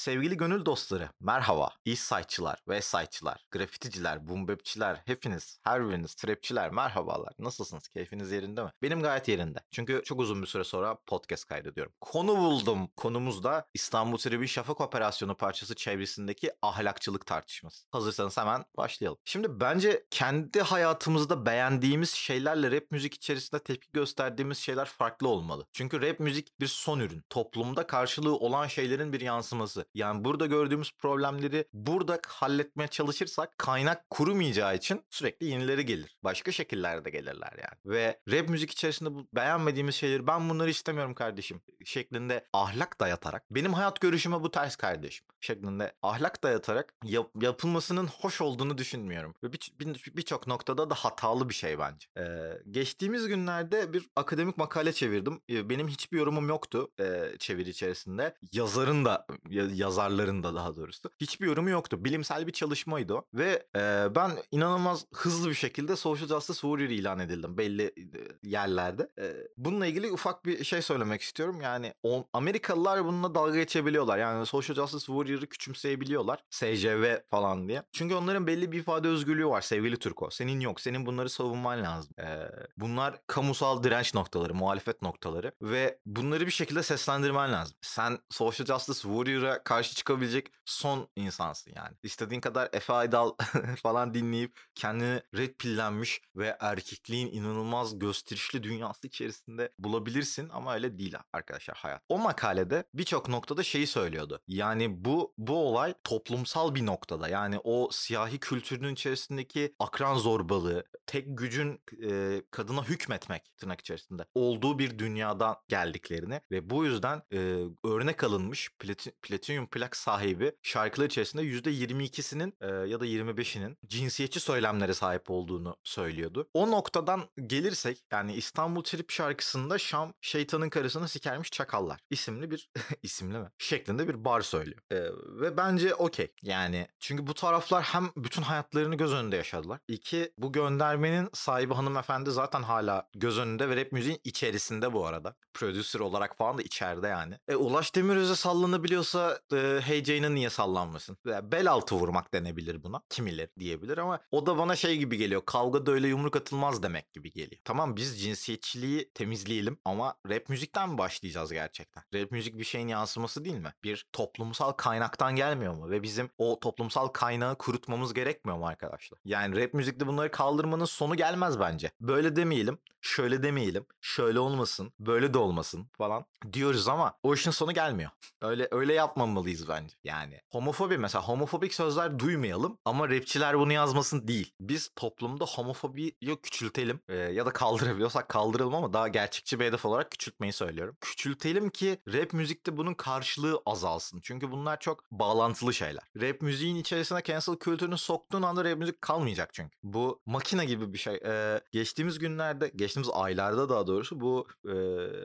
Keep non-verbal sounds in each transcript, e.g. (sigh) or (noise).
Sevgili gönül dostları, merhaba. East Side'çılar, West Side'çılar, grafiticiler, boom bapçiler, hepiniz, her biriniz, trapçiler, merhabalar. Nasılsınız? Keyfiniz yerinde mi? Benim gayet yerinde. Çünkü çok uzun bir süre sonra podcast kaydediyorum. Konu buldum. Konumuz da İstanbul Trip'i Şafak Operasyonu parçası çevresindeki ahlakçılık tartışması. Hazırsanız hemen başlayalım. Şimdi bence kendi hayatımızda beğendiğimiz şeylerle rap müzik içerisinde tepki gösterdiğimiz şeyler farklı olmalı. Çünkü rap müzik bir son ürün. Toplumda karşılığı olan şeylerin bir yansıması. Yani burada gördüğümüz problemleri burada halletmeye çalışırsak kaynak kurumayacağı için sürekli yenileri gelir. Başka şekillerde gelirler yani. Ve rap müzik içerisinde bu beğenmediğimiz şeyleri ben bunları istemiyorum kardeşim şeklinde ahlak dayatarak benim hayat görüşüme bu ters kardeşim şeklinde ahlak dayatarak yap- yapılmasının hoş olduğunu düşünmüyorum. Ve birçok bir, birçok noktada da hatalı bir şey bence. Ee, geçtiğimiz günlerde bir akademik makale çevirdim. Benim hiçbir yorumum yoktu e, çeviri içerisinde. Yazarın da yazarların da daha doğrusu hiçbir yorumu yoktu. Bilimsel bir çalışmaydı o. Ve e, ben inanılmaz hızlı bir şekilde Social Justice Warrior ilan edildim belli yerlerde. E, bununla ilgili ufak bir şey söylemek istiyorum. Yani o, Amerikalılar bununla dalga geçebiliyorlar. Yani Social Justice Warrior'ı küçümseyebiliyorlar. SCV falan diye. Çünkü onların belli bir ifade özgürlüğü var sevgili Türko. Senin yok. Senin bunları savunman lazım. E, bunlar kamusal direnç noktaları, muhalefet noktaları ve bunları bir şekilde seslendirmen lazım. Sen Social Justice Warrior'a karşı çıkabilecek son insansın yani. İstediğin kadar Efe Aydal (laughs) falan dinleyip kendini red pillenmiş ve erkekliğin inanılmaz gösterişli dünyası içerisinde bulabilirsin ama öyle değil arkadaşlar hayat. O makalede birçok noktada şeyi söylüyordu. Yani bu bu olay toplumsal bir noktada. Yani o siyahi kültürünün içerisindeki akran zorbalığı, tek gücün e, kadına hükmetmek tırnak içerisinde olduğu bir dünyadan geldiklerini ve bu yüzden e, örnek alınmış plati- platinyum plak sahibi şarkılar içerisinde %22'sinin e, ya da 25'inin cinsiyetçi söylemlere sahip olduğunu söylüyordu. O noktadan gelirsek yani İstanbul Trip şarkısında Şam şeytanın karısını sikermiş çakallar isimli bir (laughs) isimli mi? Şeklinde bir bar söylüyor. E, ve bence okey. Yani çünkü bu taraflar hem bütün hayatlarını göz önünde yaşadılar. İki bu göndermenin sahibi hanımefendi zaten hala göz önünde ve rap müziğin içerisinde bu arada. Producer olarak falan da içeride yani. E, Ulaş Demiröz'e sallanabiliyorsa e, Hey Jane niye sallanmasın? Bel altı vurmak denebilir buna. Kimileri diyebilir ama o da bana şey gibi geliyor. Kavgada öyle yumruk atılmaz demek gibi geliyor. Tamam biz cinsiyetçiliği temizleyelim ama rap müzikten mi başlayacağız gerçekten? Rap müzik bir şeyin yansıması değil mi? Bir toplumsal kaynaktan gelmiyor mu? Ve bizim o toplumsal kaynağı kurutmamız gerekmiyor mu arkadaşlar? Yani rap müzikte bunları kaldırmanın sonu gelmez bence. Böyle demeyelim, şöyle demeyelim, şöyle olmasın, böyle de olmasın falan diyoruz ama o işin sonu gelmiyor. Öyle öyle yapmamalıyız bence. Yani homofobi mesela homofobik sözler duymayalım ama rapçiler bunu yazmasın değil. Biz toplumda homofobiyi küçültelim e, ya da kaldırabiliyorsak kaldıralım ama daha gerçekçi bir hedef olarak küçültmeyi söylüyorum. Küçültelim ki rap müzikte bunun karşılığı azalsın. Çünkü bunlar çok bağlantılı şeyler. Rap müziğin içerisine cancel kültürünü soktuğun anda rap müzik kalmayacak çünkü. Bu makine gibi bir şey. E, geçtiğimiz günlerde, geçtiğimiz aylarda daha doğrusu bu e,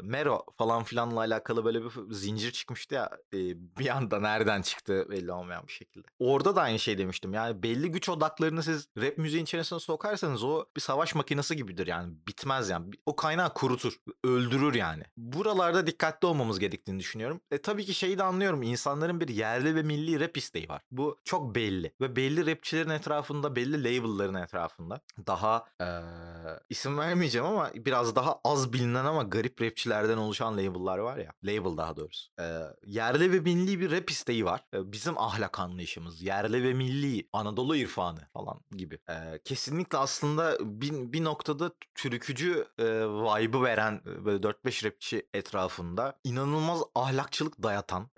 Mero falan filanla alakalı böyle bir zincir çıkmıştı ya e, bir anda nereden çıktı belli olmayan bir şekilde. Orada da aynı şey demiştim. Yani belli güç odaklarını siz rap müziğin içerisine sokarsanız o bir savaş makinesi gibidir yani. Bitmez yani. O kaynağı kurutur. Öldürür yani. Buralarda dikkatli olmamız gerektiğini düşünüyorum. E tabii ki şeyi de anlıyorum. İnsanların bir yerli ve milli rap isteği var. Bu çok belli. Ve belli rapçilerin etrafında, belli label'ların etrafında daha eee, isim vermeyeceğim ama biraz daha az bilinen ama garip rapçilerden oluşan label'lar var ya. Label daha doğrusu. Eee, yerli ve milli bir rap isteği var. Bizim ahlak anlayışımız. Yerli ve milli Anadolu irfanı falan gibi. Kesinlikle aslında bir, bir noktada türkücü eee vibe'ı veren e, böyle 4-5 rapçi etrafında inanılmaz ahlakçılık dayatan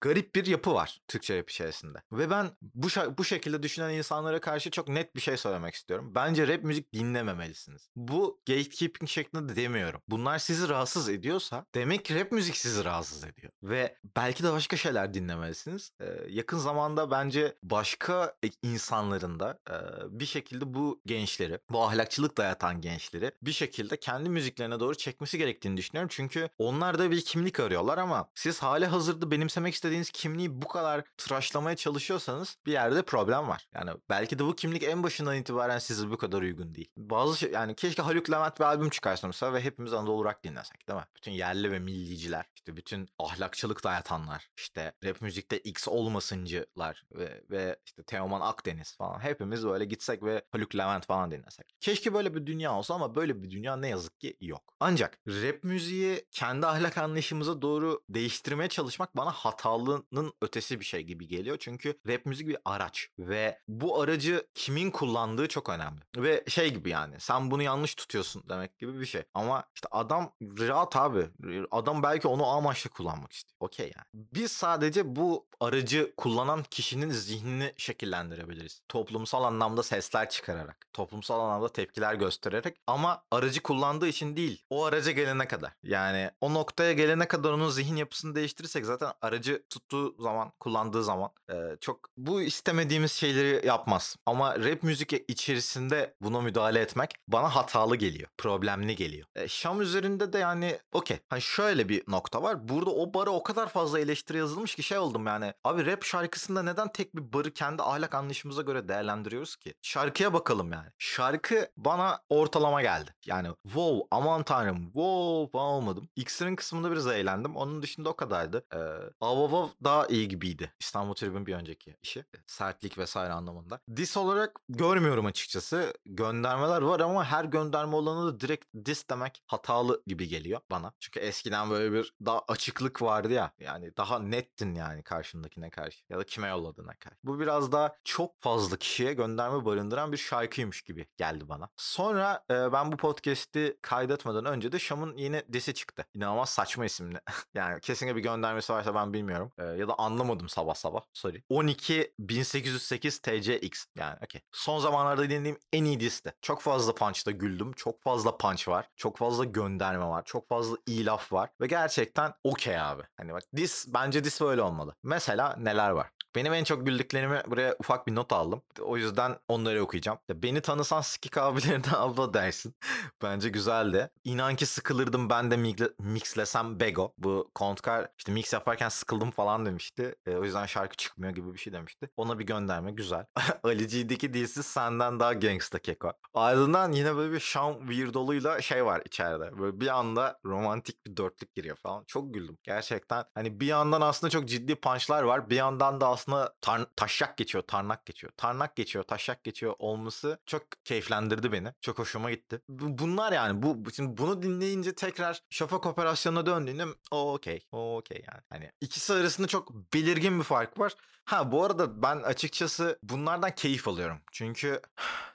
garip bir yapı var Türkçe rap içerisinde. Ve ben bu bu şekilde düşünen insanlara karşı çok net bir şey söylemek istiyorum. Bence rap müzik dinlememelisiniz. Bu gatekeeping şeklinde de demiyorum. Bunlar sizi rahatsız ediyorsa demek ki rap müzik sizi rahatsız ediyor. Ve belki de başka şeyler dinlemelisiniz. Eee, yakın zamanda bence başka insanların da eee, bir şekilde bu gençleri, bu ahlakçılık dayatan gençleri bir şekilde kendi müziklerine doğru çekmesi gerektiğini düşünüyorum. Çünkü onlar da bir kimlik arıyorlar ama siz hali hazırda benimsemek istediğiniz kimliği bu kadar tıraşlamaya çalışıyorsanız bir yerde problem var. Yani belki de bu kimlik en başından itibaren size bu kadar uygun değil. Bazı şey, yani keşke Haluk Levent bir albüm çıkarsa mesela ve hepimiz Anadolu Rock dinlesek değil mi? Bütün yerli ve milliciler, işte bütün ahlakçılık dayatanlar, işte rap müzikte X olmasıncılar ve, ve işte Teoman Akdeniz falan hepimiz böyle gitsek ve Haluk Levent falan dinlesek. Keşke böyle bir dünya olsa ama böyle bir dünya ne yazık ki yok. Ancak rap müziği kendi ahlak anlayışımıza doğru değiştirmeye çalışmak bana hatalının ötesi bir şey gibi geliyor. Çünkü rap müzik bir araç ve bu aracı kimin kullandığı çok önemli. Ve şey gibi yani sen bunu yanlış tutuyorsun demek gibi bir şey. Ama işte adam rahat abi. Adam belki onu amaçlı kullanmak istiyor. Okey yani. Biz sadece bu aracı kullanan kişinin zihnini şekillendirebiliriz. Toplumsal anlamda sesler çıkararak, toplumsal anlamda tepkiler göstererek ama aracı kullandığı için değil, o araca gelene kadar. Yani o noktaya gelene kadar onun zihin yapısını değiştirirsek zaten aracı tuttuğu zaman, kullandığı zaman e, çok bu istemediğimiz şeyleri yapmaz. Ama rap müzik içerisinde buna müdahale etmek bana hatalı geliyor, problemli geliyor. E, Şam üzerinde de yani okey. Hani şöyle bir nokta var. Burada o bara o kadar fazla eleştiri yazılmış ki şey oldum yani. Abi rap şarkısında neden tek bir barı kendi ahlak anlayışımıza göre değerlendiriyoruz ki? Şarkıya bakalım yani. Şarkı bana ortalama geldi. Yani wow aman tanrım wow falan olmadım. X'in kısmında biraz eğlendim. Onun dışında o kadardı. Ee, Avavav daha iyi gibiydi. İstanbul Tribün bir önceki işi. Sertlik vesaire anlamında. Dis olarak görmüyorum açıkçası. Göndermeler var ama her gönderme olanı da direkt dis demek hatalı gibi geliyor bana. Çünkü eskiden böyle bir daha açıklık vardı ya. Yani daha nettin yani karşındakine karşı. Ya da kime yolladığına karşı. Bu biraz daha çok fazla kişiye gönderme barındıran bir şarkıymış gibi geldi bana. Sonra e, ben bu podcast'i kaydetmeden önce de Şam'ın yine disi çıktı. İnanılmaz saçma isimli. (laughs) yani kesinlikle bir göndermesi varsa ben bilmiyorum. E, ya da anlamadım sabah sabah. Sorry. 12 1808 TCX. Yani okey. Son zamanlarda dinlediğim en iyi disti. Çok fazla punch'ta güldüm. Çok fazla punch var. Çok fazla gönderme var. Çok fazla iyi laf var. Ve gerçekten okey abi. Hani bak dis bence dis böyle olmalı. Mesela neler var? Benim en çok güldüklerimi buraya ufak bir not aldım. O yüzden onları okuyacağım. Beni tanısan sikik abilerine abla dersin. (laughs) Bence güzeldi. İnan ki sıkılırdım ben de mixlesem Bego. Bu Kontkar işte mix yaparken sıkıldım falan demişti. E, o yüzden şarkı çıkmıyor gibi bir şey demişti. Ona bir gönderme güzel. (laughs) Ali G'deki dilsiz senden daha gangsta keko. Ardından yine böyle bir Şam weirdoluyla şey var içeride. Böyle bir anda romantik bir dörtlük giriyor falan. Çok güldüm. Gerçekten hani bir yandan aslında çok ciddi punchlar var. Bir yandan da aslında tar- taşak geçiyor, tarnak geçiyor. Tarnak geçiyor, taşak geçiyor olması çok keyiflendirdi beni. Çok hoşuma gitti. Bunlar yani bu şimdi bunu dinleyince tekrar Şafak operasyonuna döndüğünde okey. Okey yani. Hani ikisi arasında çok belirgin bir fark var. Ha bu arada ben açıkçası bunlardan keyif alıyorum. Çünkü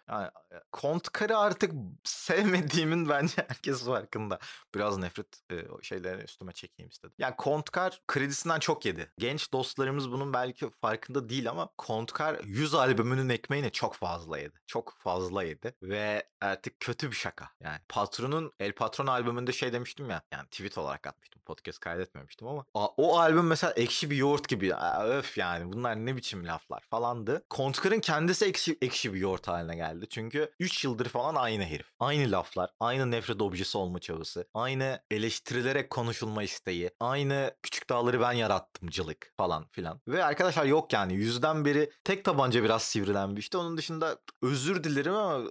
yani Kontkar'ı artık sevmediğimin (laughs) bence herkes farkında. Biraz nefret e, şeylerini üstüme çekeyim istedim. Yani Kontkar kredisinden çok yedi. Genç dostlarımız bunun belki farkında değil ama Kontkar 100 albümünün ekmeğini çok fazla yedi. Çok fazla yedi ve artık kötü bir şaka. Yani Patron'un El Patron albümünde şey demiştim ya. Yani tweet olarak atmıştım. Podcast kaydetmemiştim ama o albüm mesela ekşi bir yoğurt gibi. Öf yani bunlar ne biçim laflar falandı. Kontkar'ın kendisi ekşi, ekşi bir yoğurt haline geldi. Çünkü 3 yıldır falan aynı herif. Aynı laflar, aynı nefret objesi olma çabası, aynı eleştirilerek konuşulma isteği, aynı küçük dağları ben yarattımcılık falan filan. Ve arkadaşlar yok yani yüzden beri tek tabanca biraz sivrilenmişti. Onun dışında özür dilerim ama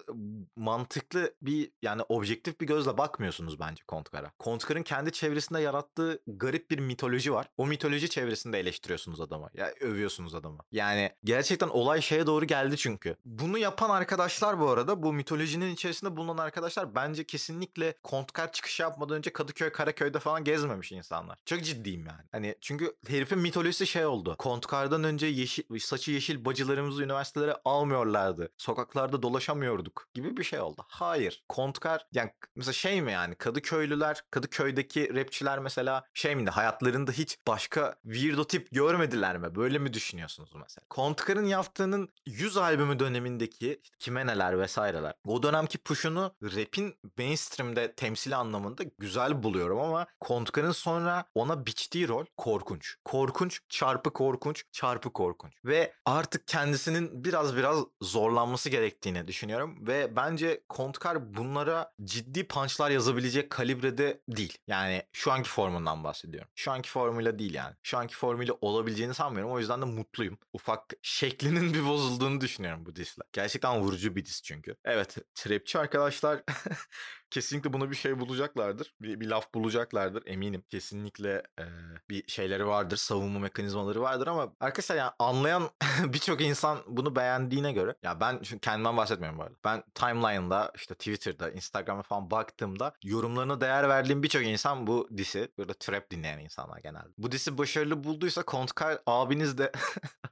mantıklı bir yani objektif bir gözle bakmıyorsunuz bence Kontkar'a. Kontkar'ın kendi çevresinde yarattığı garip bir mitoloji var. O mitoloji çevresinde eleştiriyorsunuz adama. Ya övüyorsunuz adamı. Yani gerçekten olay şeye doğru geldi çünkü. Bunu yapan arkadaşlar bu arada bu mitolojinin içerisinde bulunan arkadaşlar bence kesinlikle Kontkar çıkışı yapmadan önce Kadıköy Karaköy'de falan gezmemiş insanlar. Çok ciddiyim yani. Hani çünkü herifin mitolojisi şey oldu. Kontkar'dan önce yeşil, saçı yeşil bacılarımızı üniversitelere almıyorlardı. Sokaklarda dolaşamıyorduk gibi bir şey oldu. Hayır. Kontkar yani mesela şey mi yani Kadıköylüler, Kadıköy'deki rapçiler mesela şey miydi hayatlarında hiç başka weirdo tip görmediler mi? Böyle mi düşünüyorsunuz mesela? Kontkar'ın yaptığının 100 albümü dönemindeki işte kime neler vesaireler. O dönemki push'unu rap'in mainstream'de temsili anlamında güzel buluyorum ama Kontkar'ın sonra ona biçtiği rol korkunç. Korkunç, çarpı korkunç, çarpı korkunç. Ve artık kendisinin biraz biraz zorlanması gerektiğini düşünüyorum ve bence Kontkar bunlara ciddi punchlar yazabilecek kalibrede değil. Yani şu anki formundan bahsediyorum. Şu anki formuyla değil yani. Şu anki formuyla olabileceğini sanmıyorum. O yüzden de mutluyum. Ufak şeklinin bir bozulduğunu düşünüyorum bu disle. Gerçekten vurucu çünkü. çünkü. Evet, trapçi arkadaşlar (laughs) kesinlikle buna bir şey bulacaklardır. Bir, bir laf bulacaklardır eminim. Kesinlikle e, bir şeyleri vardır, savunma mekanizmaları vardır ama arkadaşlar yani anlayan (laughs) birçok insan bunu beğendiğine göre ya ben kendimden bahsetmiyorum bu arada. Ben timeline'da işte Twitter'da, Instagram'a falan baktığımda yorumlarına değer verdiğim birçok insan bu disi böyle trap dinleyen insanlar genelde. Bu disi başarılı bulduysa Kontkar abiniz de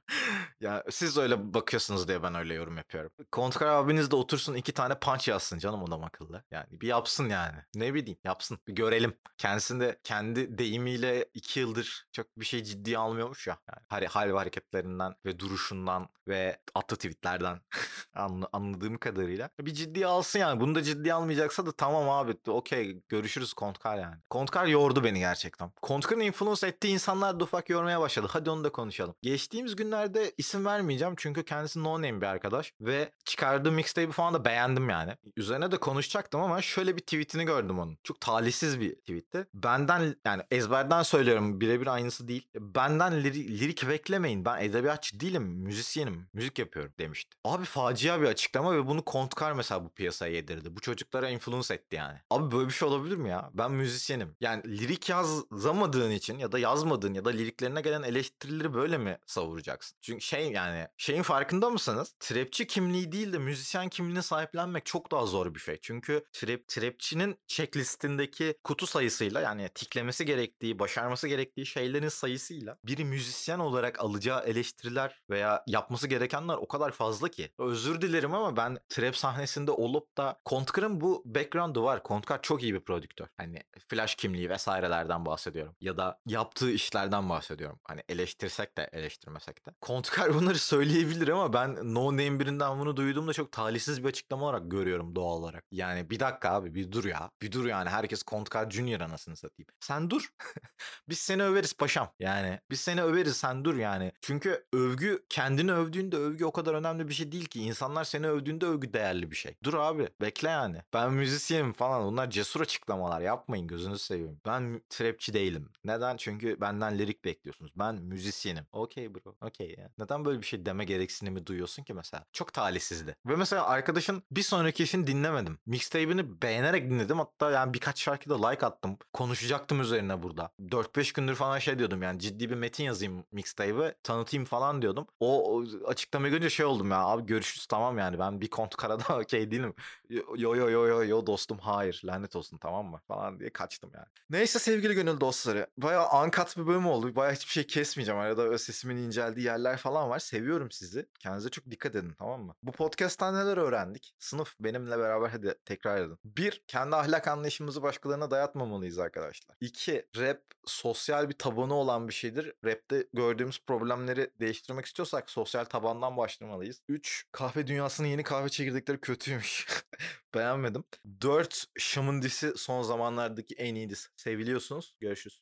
(laughs) ya siz öyle bakıyorsunuz diye ben öyle yorum yapıyorum. Kontkar abiniz de otursun iki tane punch yazsın canım adam akıllı. Yani bir yapsın yani. Ne bileyim yapsın. Bir görelim. Kendisinde kendi deyimiyle iki yıldır çok bir şey ciddiye almıyormuş ya. Yani hal ve hareketlerinden ve duruşundan ve atlı tweetlerden (laughs) anladığım kadarıyla. Bir ciddiye alsın yani. Bunu da ciddiye almayacaksa da tamam abi okey görüşürüz Kontkar yani. Kontkar yordu beni gerçekten. Kontkar'ın influence ettiği insanlar da ufak yormaya başladı. Hadi onu da konuşalım. Geçtiğimiz günlerde isim vermeyeceğim çünkü kendisi no name bir arkadaş ve çıkardığı mixtape'i falan da beğendim yani. Üzerine de konuşacaktım ama şöyle bir tweetini gördüm onun. Çok talihsiz bir tweetti. Benden yani ezberden söylüyorum birebir aynısı değil. Benden lir- lirik beklemeyin. Ben edebiyatçı değilim. Müzisyenim. Müzik yapıyorum demişti. Abi facia bir açıklama ve bunu Kontkar mesela bu piyasaya yedirdi. Bu çocuklara influence etti yani. Abi böyle bir şey olabilir mi ya? Ben müzisyenim. Yani lirik yazamadığın için ya da yazmadığın ya da liriklerine gelen eleştirileri böyle mi savuracaksın? Çünkü şey yani şeyin farkında mısınız? Trapçi kimliği değil de müzisyen kimliğini sahiplenmek çok daha zor bir şey. Çünkü trap, trapçinin checklistindeki kutu sayısıyla yani tiklemesi gerektiği, başarması gerektiği şeylerin sayısıyla biri müzisyen olarak alacağı eleştiriler veya yapması gerekenler o kadar fazla ki. Özür dilerim ama ben trap sahnesinde olup da Kontkar'ın bu background'u var. Kontkar çok iyi bir prodüktör. Hani flash kimliği vesairelerden bahsediyorum. Ya da yaptığı işlerden bahsediyorum. Hani eleştirsek de eleştirmesek de. Kontkar (laughs) bunları söyleyebilir ama ben No Name birinden bunu duyduğumda çok talihsiz bir açıklama olarak görüyorum doğal olarak. Yani bir dakika abi bir dur ya. Bir dur yani herkes Kontkar Junior anasını satayım. Sen dur. (laughs) biz seni överiz paşam. Yani biz seni överiz sen dur yani. Çünkü övgü kendini övdüğünde övgü o kadar önemli bir şey değil ki. İnsanlar seni övdüğünde övgü değerli bir şey. Dur abi bekle yani. Ben müzisyenim falan. Bunlar cesur açıklamalar yapmayın gözünüzü seveyim. Ben trapçi değilim. Neden? Çünkü benden lirik bekliyorsunuz. Ben müzisyenim. Okey bro. Okey ya. Neden böyle bir şey deme gereksinimi duyuyorsun ki mesela? Çok talihsizdi. Ve mesela arkadaşın bir sonraki işini dinlemedim. Mixtape'ini beğenerek dinledim. Hatta yani birkaç şarkıda like attım. Konuşacaktım üzerine burada. 4-5 gündür falan şey diyordum yani ciddi bir metin yazayım mixtape'e tanıtayım falan diyordum. O, açıklamayı görünce şey oldum ya abi görüşürüz tamam yani ben bir kont karada (laughs) okey değilim. Yo yo yo yo yo dostum hayır lanet olsun tamam mı falan diye kaçtım yani. Neyse sevgili gönül dostları. Baya uncut bir bölüm oldu. Baya hiçbir şey kesmeyeceğim. Arada sesimin inceldiği yerler falan var. Seviyorum sizi. Kendinize çok dikkat edin tamam mı? Bu podcast'tan neler öğrendik? Sınıf benimle beraber hadi tekrar edin. Bir, kendi ahlak anlayışımızı başkalarına dayatmamalıyız arkadaşlar. İki, rap sosyal bir tabanı olan bir şeydir. Rap'te gördüğümüz problemleri değiştirmek istiyorsak sosyal tabandan başlamalıyız. Üç, kahve dünyasının yeni kahve çekirdekleri kötüymüş. (laughs) Beğenmedim. Dört, Şam'ın disi son zamanlardaki en iyi disi. Seviliyorsunuz. Görüşürüz.